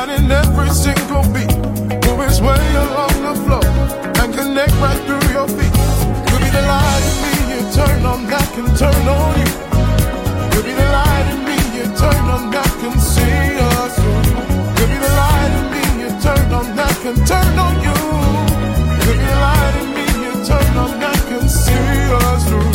Riding every single beat, move its way along the floor and connect right through your feet. You'll be the light in me, you turn on that can turn on you. You'll be the light in me, you turn on that can see us through. You'll be the light in me, you turn on that can turn on you. You'll be the light in me, you turn on that can see us through.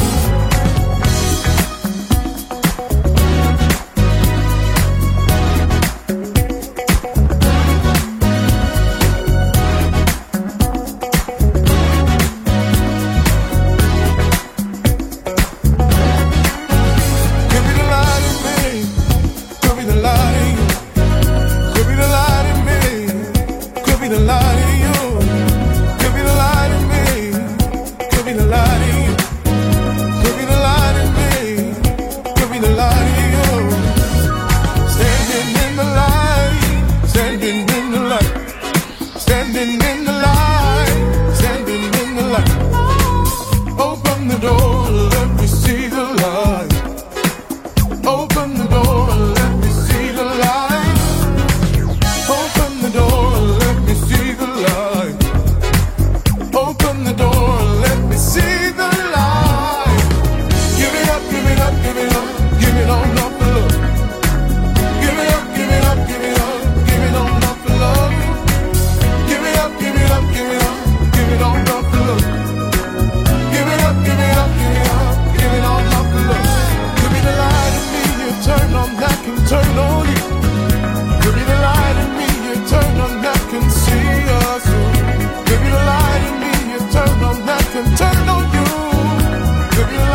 good luck.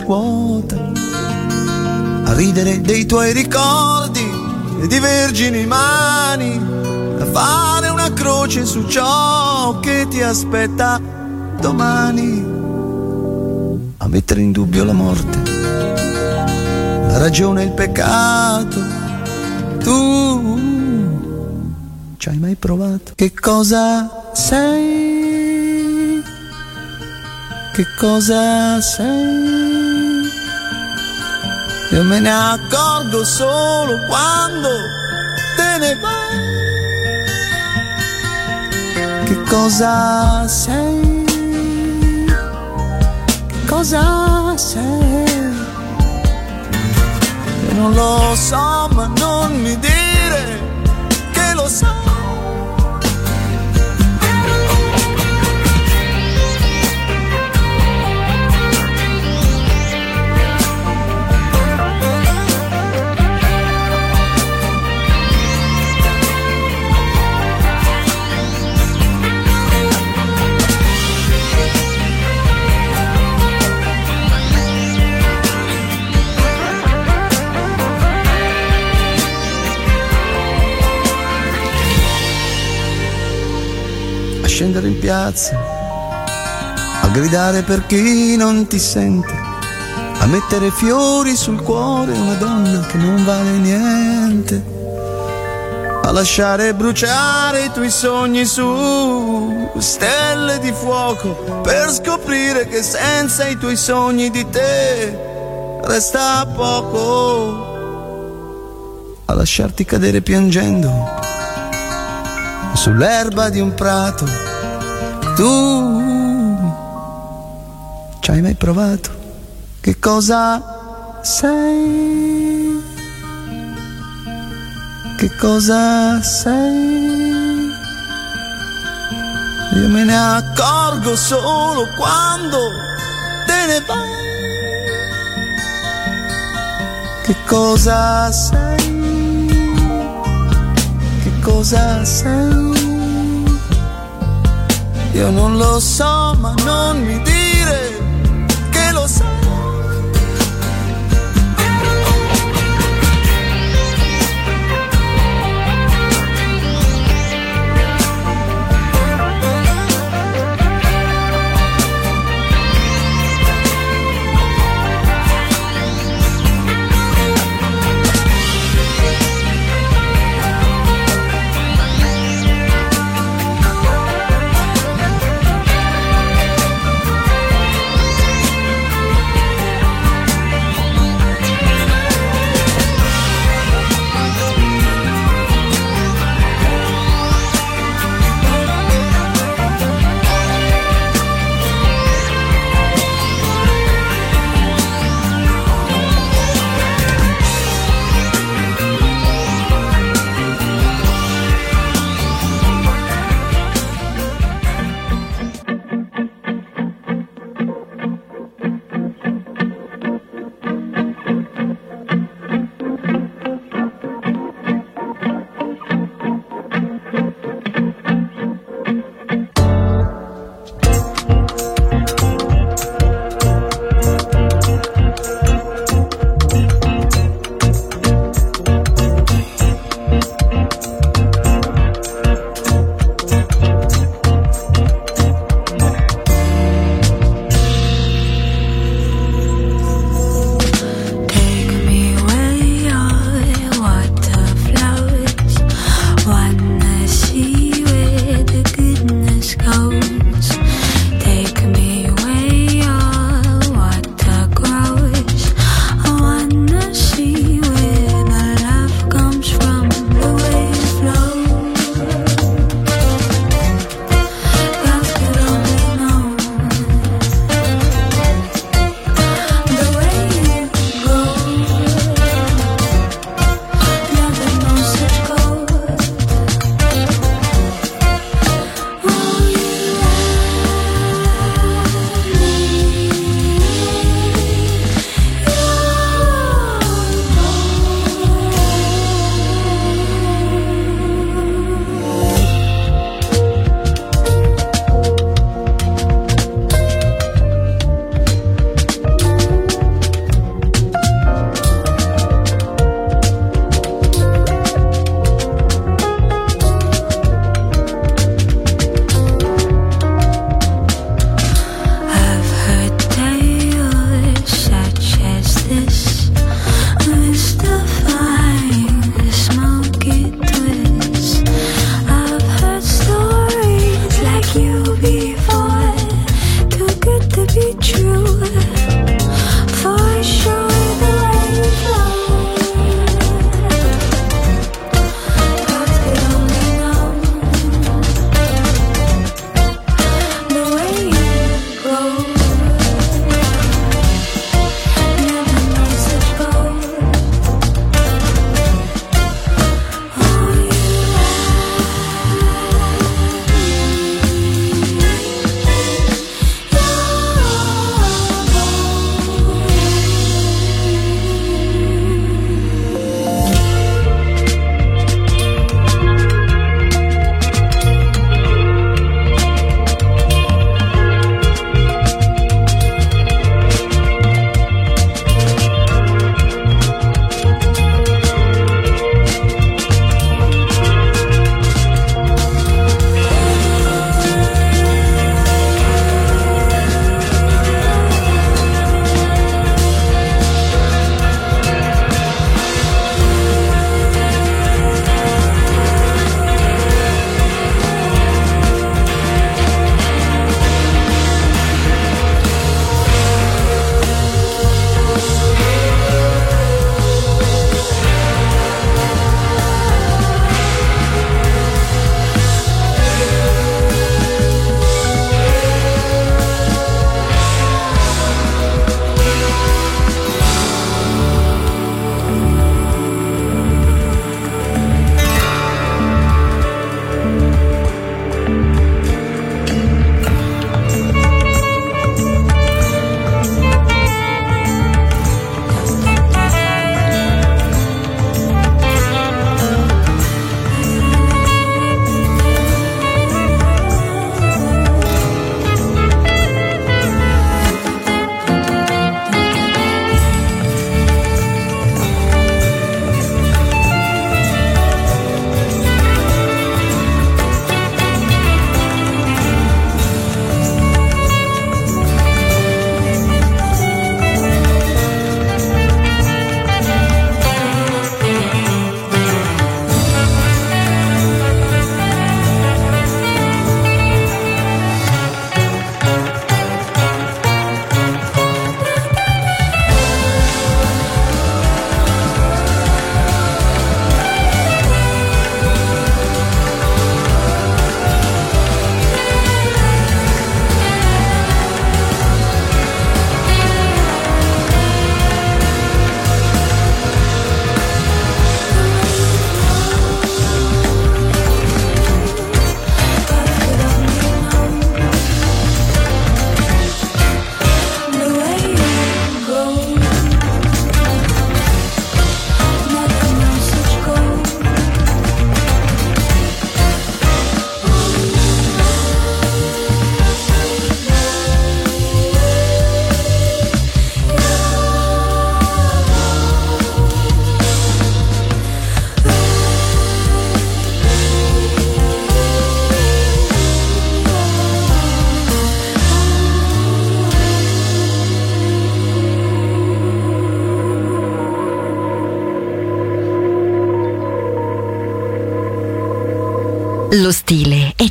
Scuota, a ridere dei tuoi ricordi e di vergini mani, a fare una croce su ciò che ti aspetta domani, a mettere in dubbio la morte, la ragione e il peccato tu ci hai mai provato? Che cosa sei? Che cosa sei? Io me ne accorgo solo quando te ne vai. Che cosa sei? Che cosa sei? Io non lo so, ma non mi dire che lo sai. Scendere in piazza, a gridare per chi non ti sente, a mettere fiori sul cuore una donna che non vale niente, a lasciare bruciare i tuoi sogni su stelle di fuoco per scoprire che senza i tuoi sogni di te resta poco, a lasciarti cadere piangendo sull'erba di un prato. Tu ci hai mai provato? Che cosa sei? Che cosa sei? Io me ne accorgo solo quando te ne vai. Che cosa sei? Che cosa sei? Io non lo so, ma non mi dire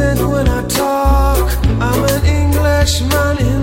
listen when I talk. I'm an Englishman in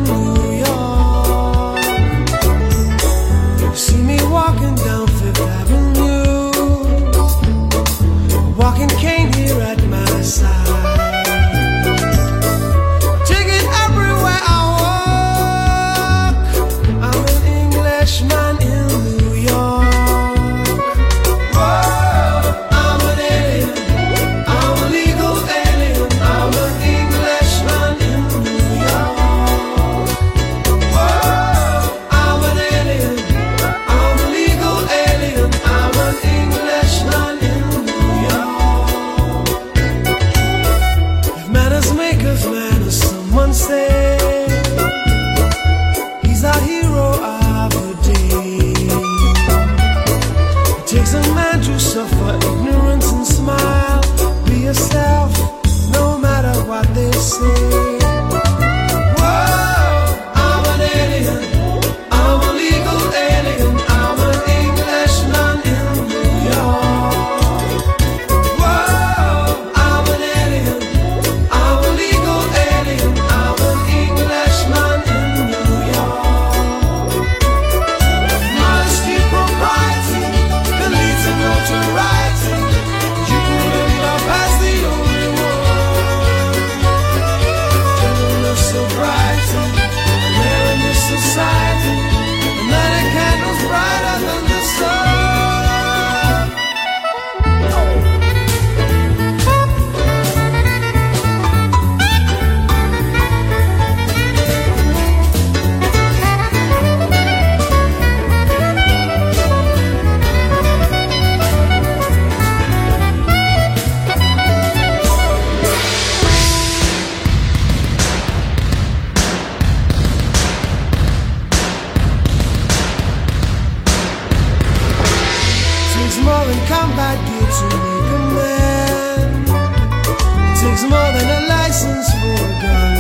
Takes more than a license for a gun.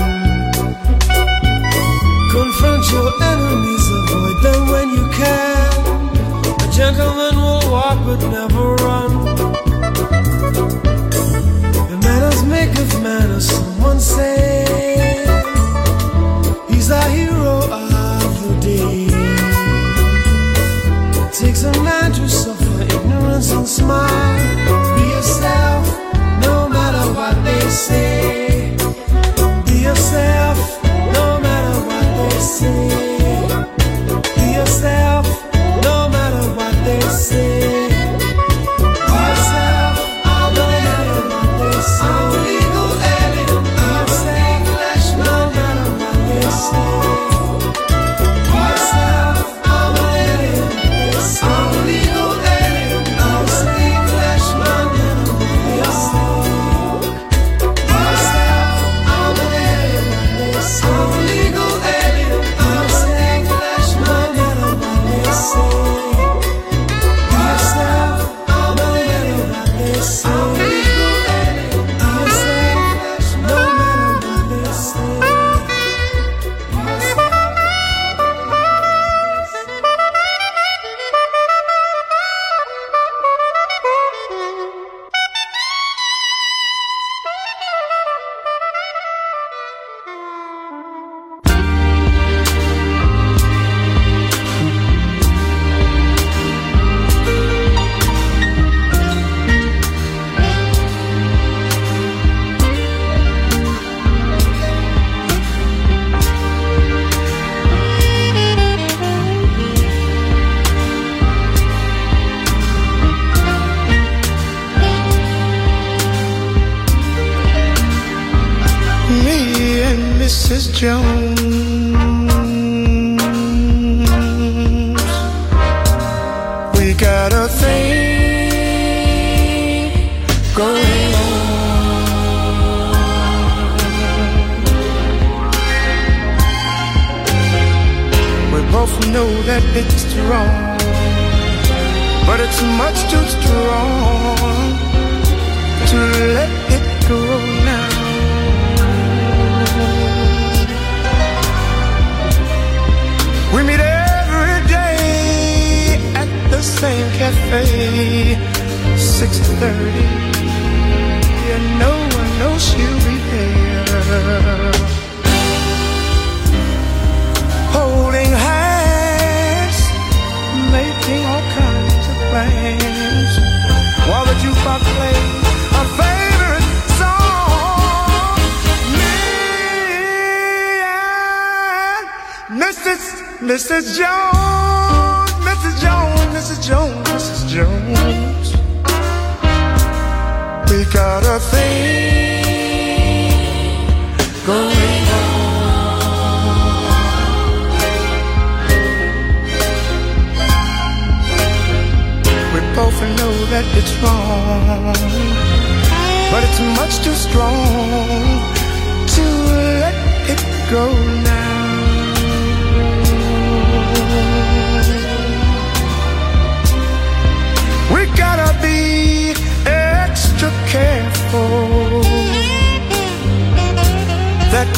Confront your enemies, avoid them. see. Jones.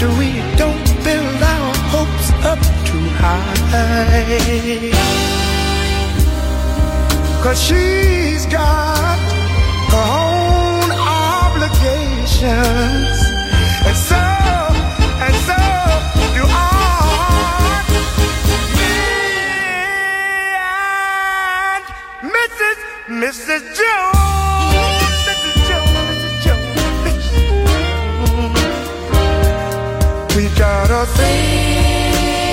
We Don't build our hopes up too high. Cause she's got her own obligations. And so, and so do I. Me and Mrs. Mrs. Jones. got a thing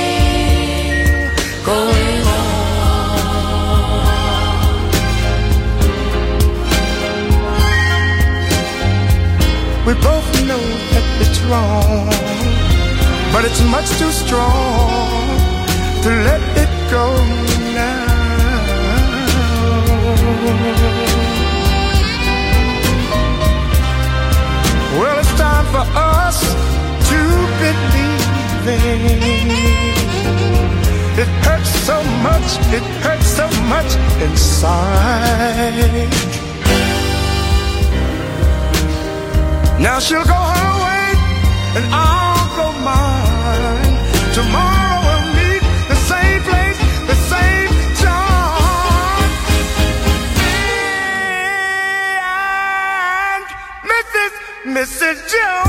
going on. We both know that it's wrong, but it's much too strong to let it go now. Well, it's time for us to believing. It hurts so much, it hurts so much inside. Now she'll go her way, and I'll go mine. Tomorrow we'll meet the same place, the same time. Me And Mrs. Mrs. Jones.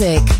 music.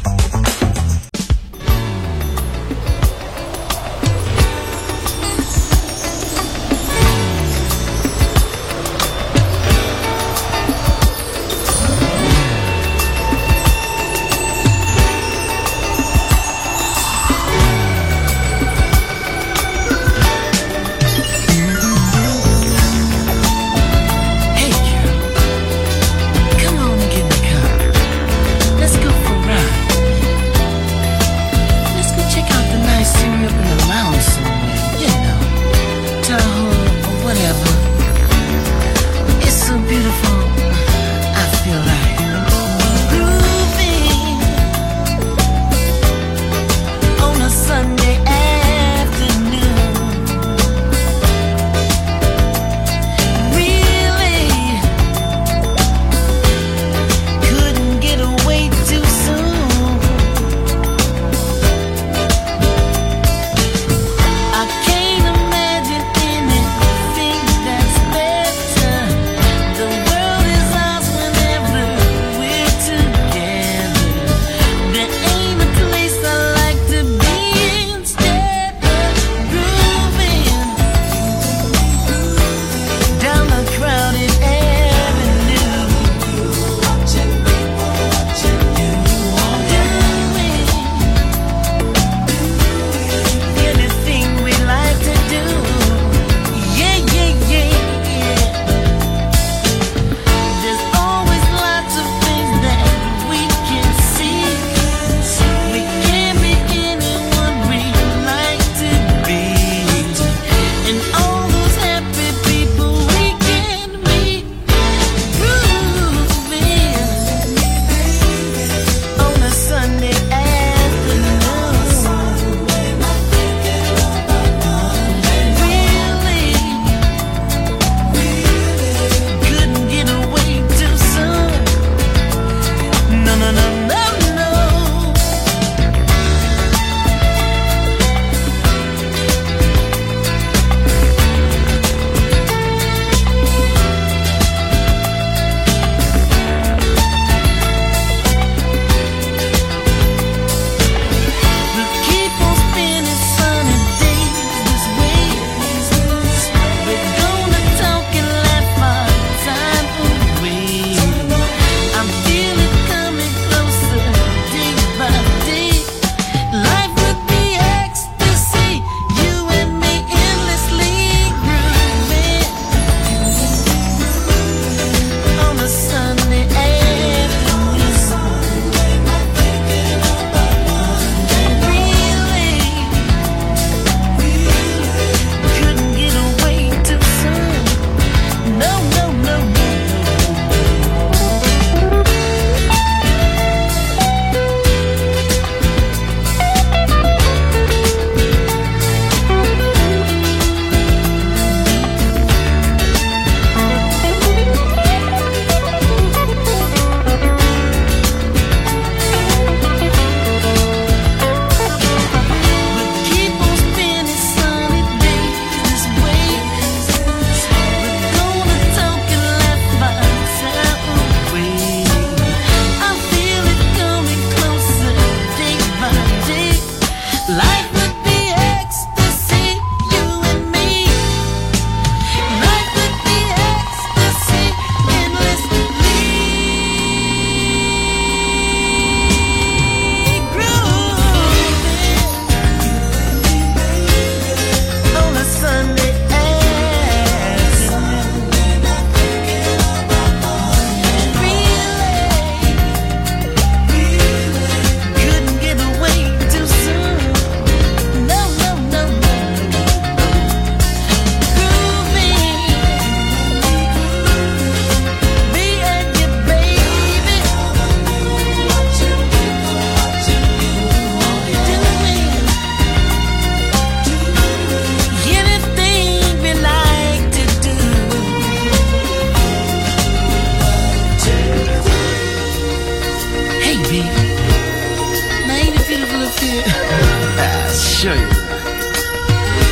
Show you.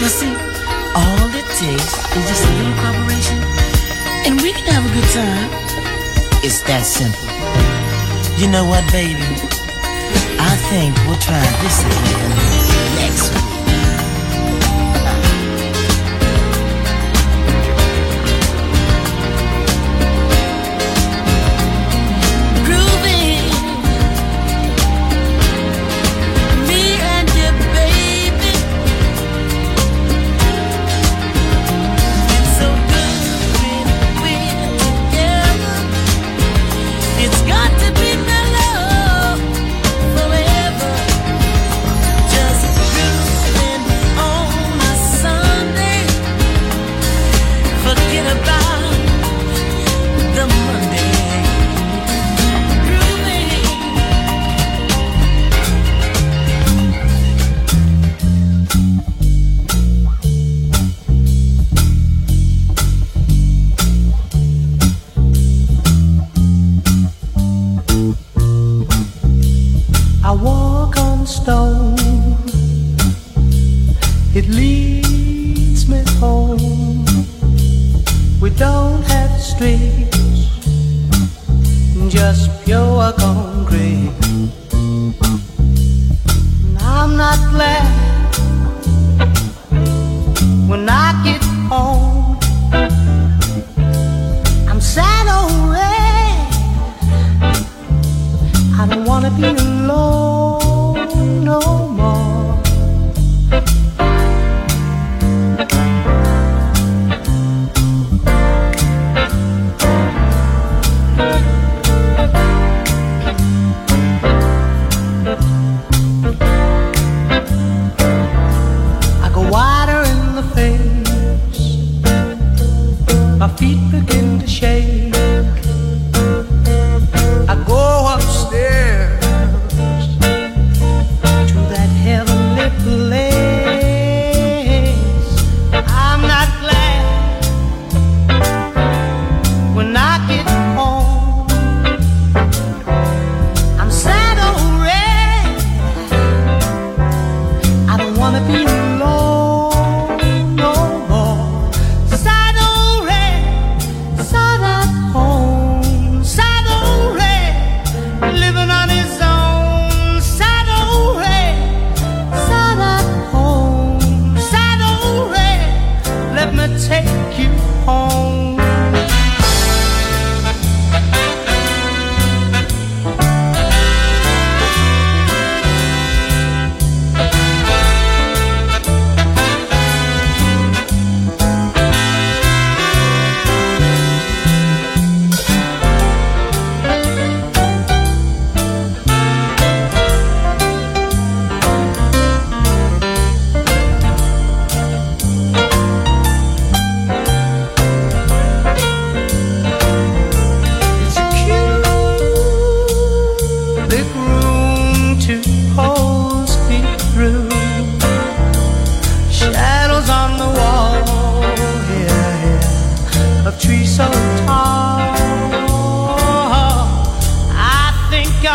Now see, all it takes is just a little cooperation, and we can have a good time. It's that simple. You know what, baby? I think we'll try this again next week.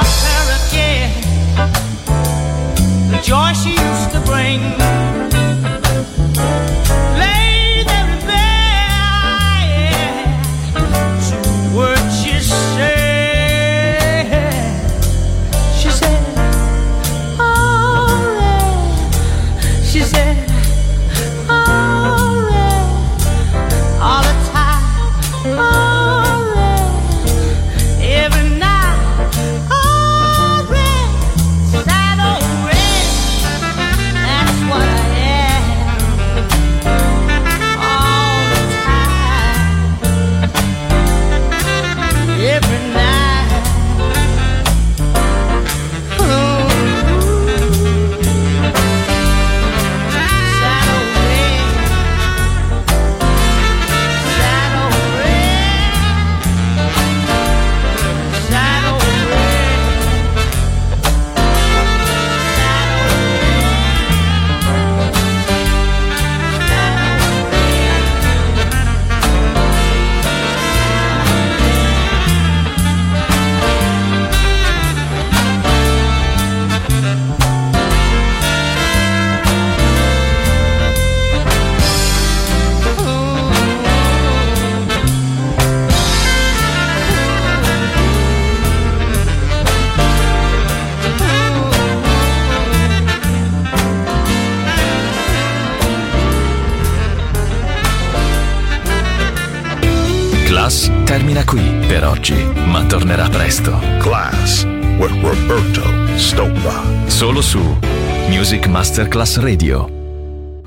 her again. The joy she used to bring. Masterclass Radio.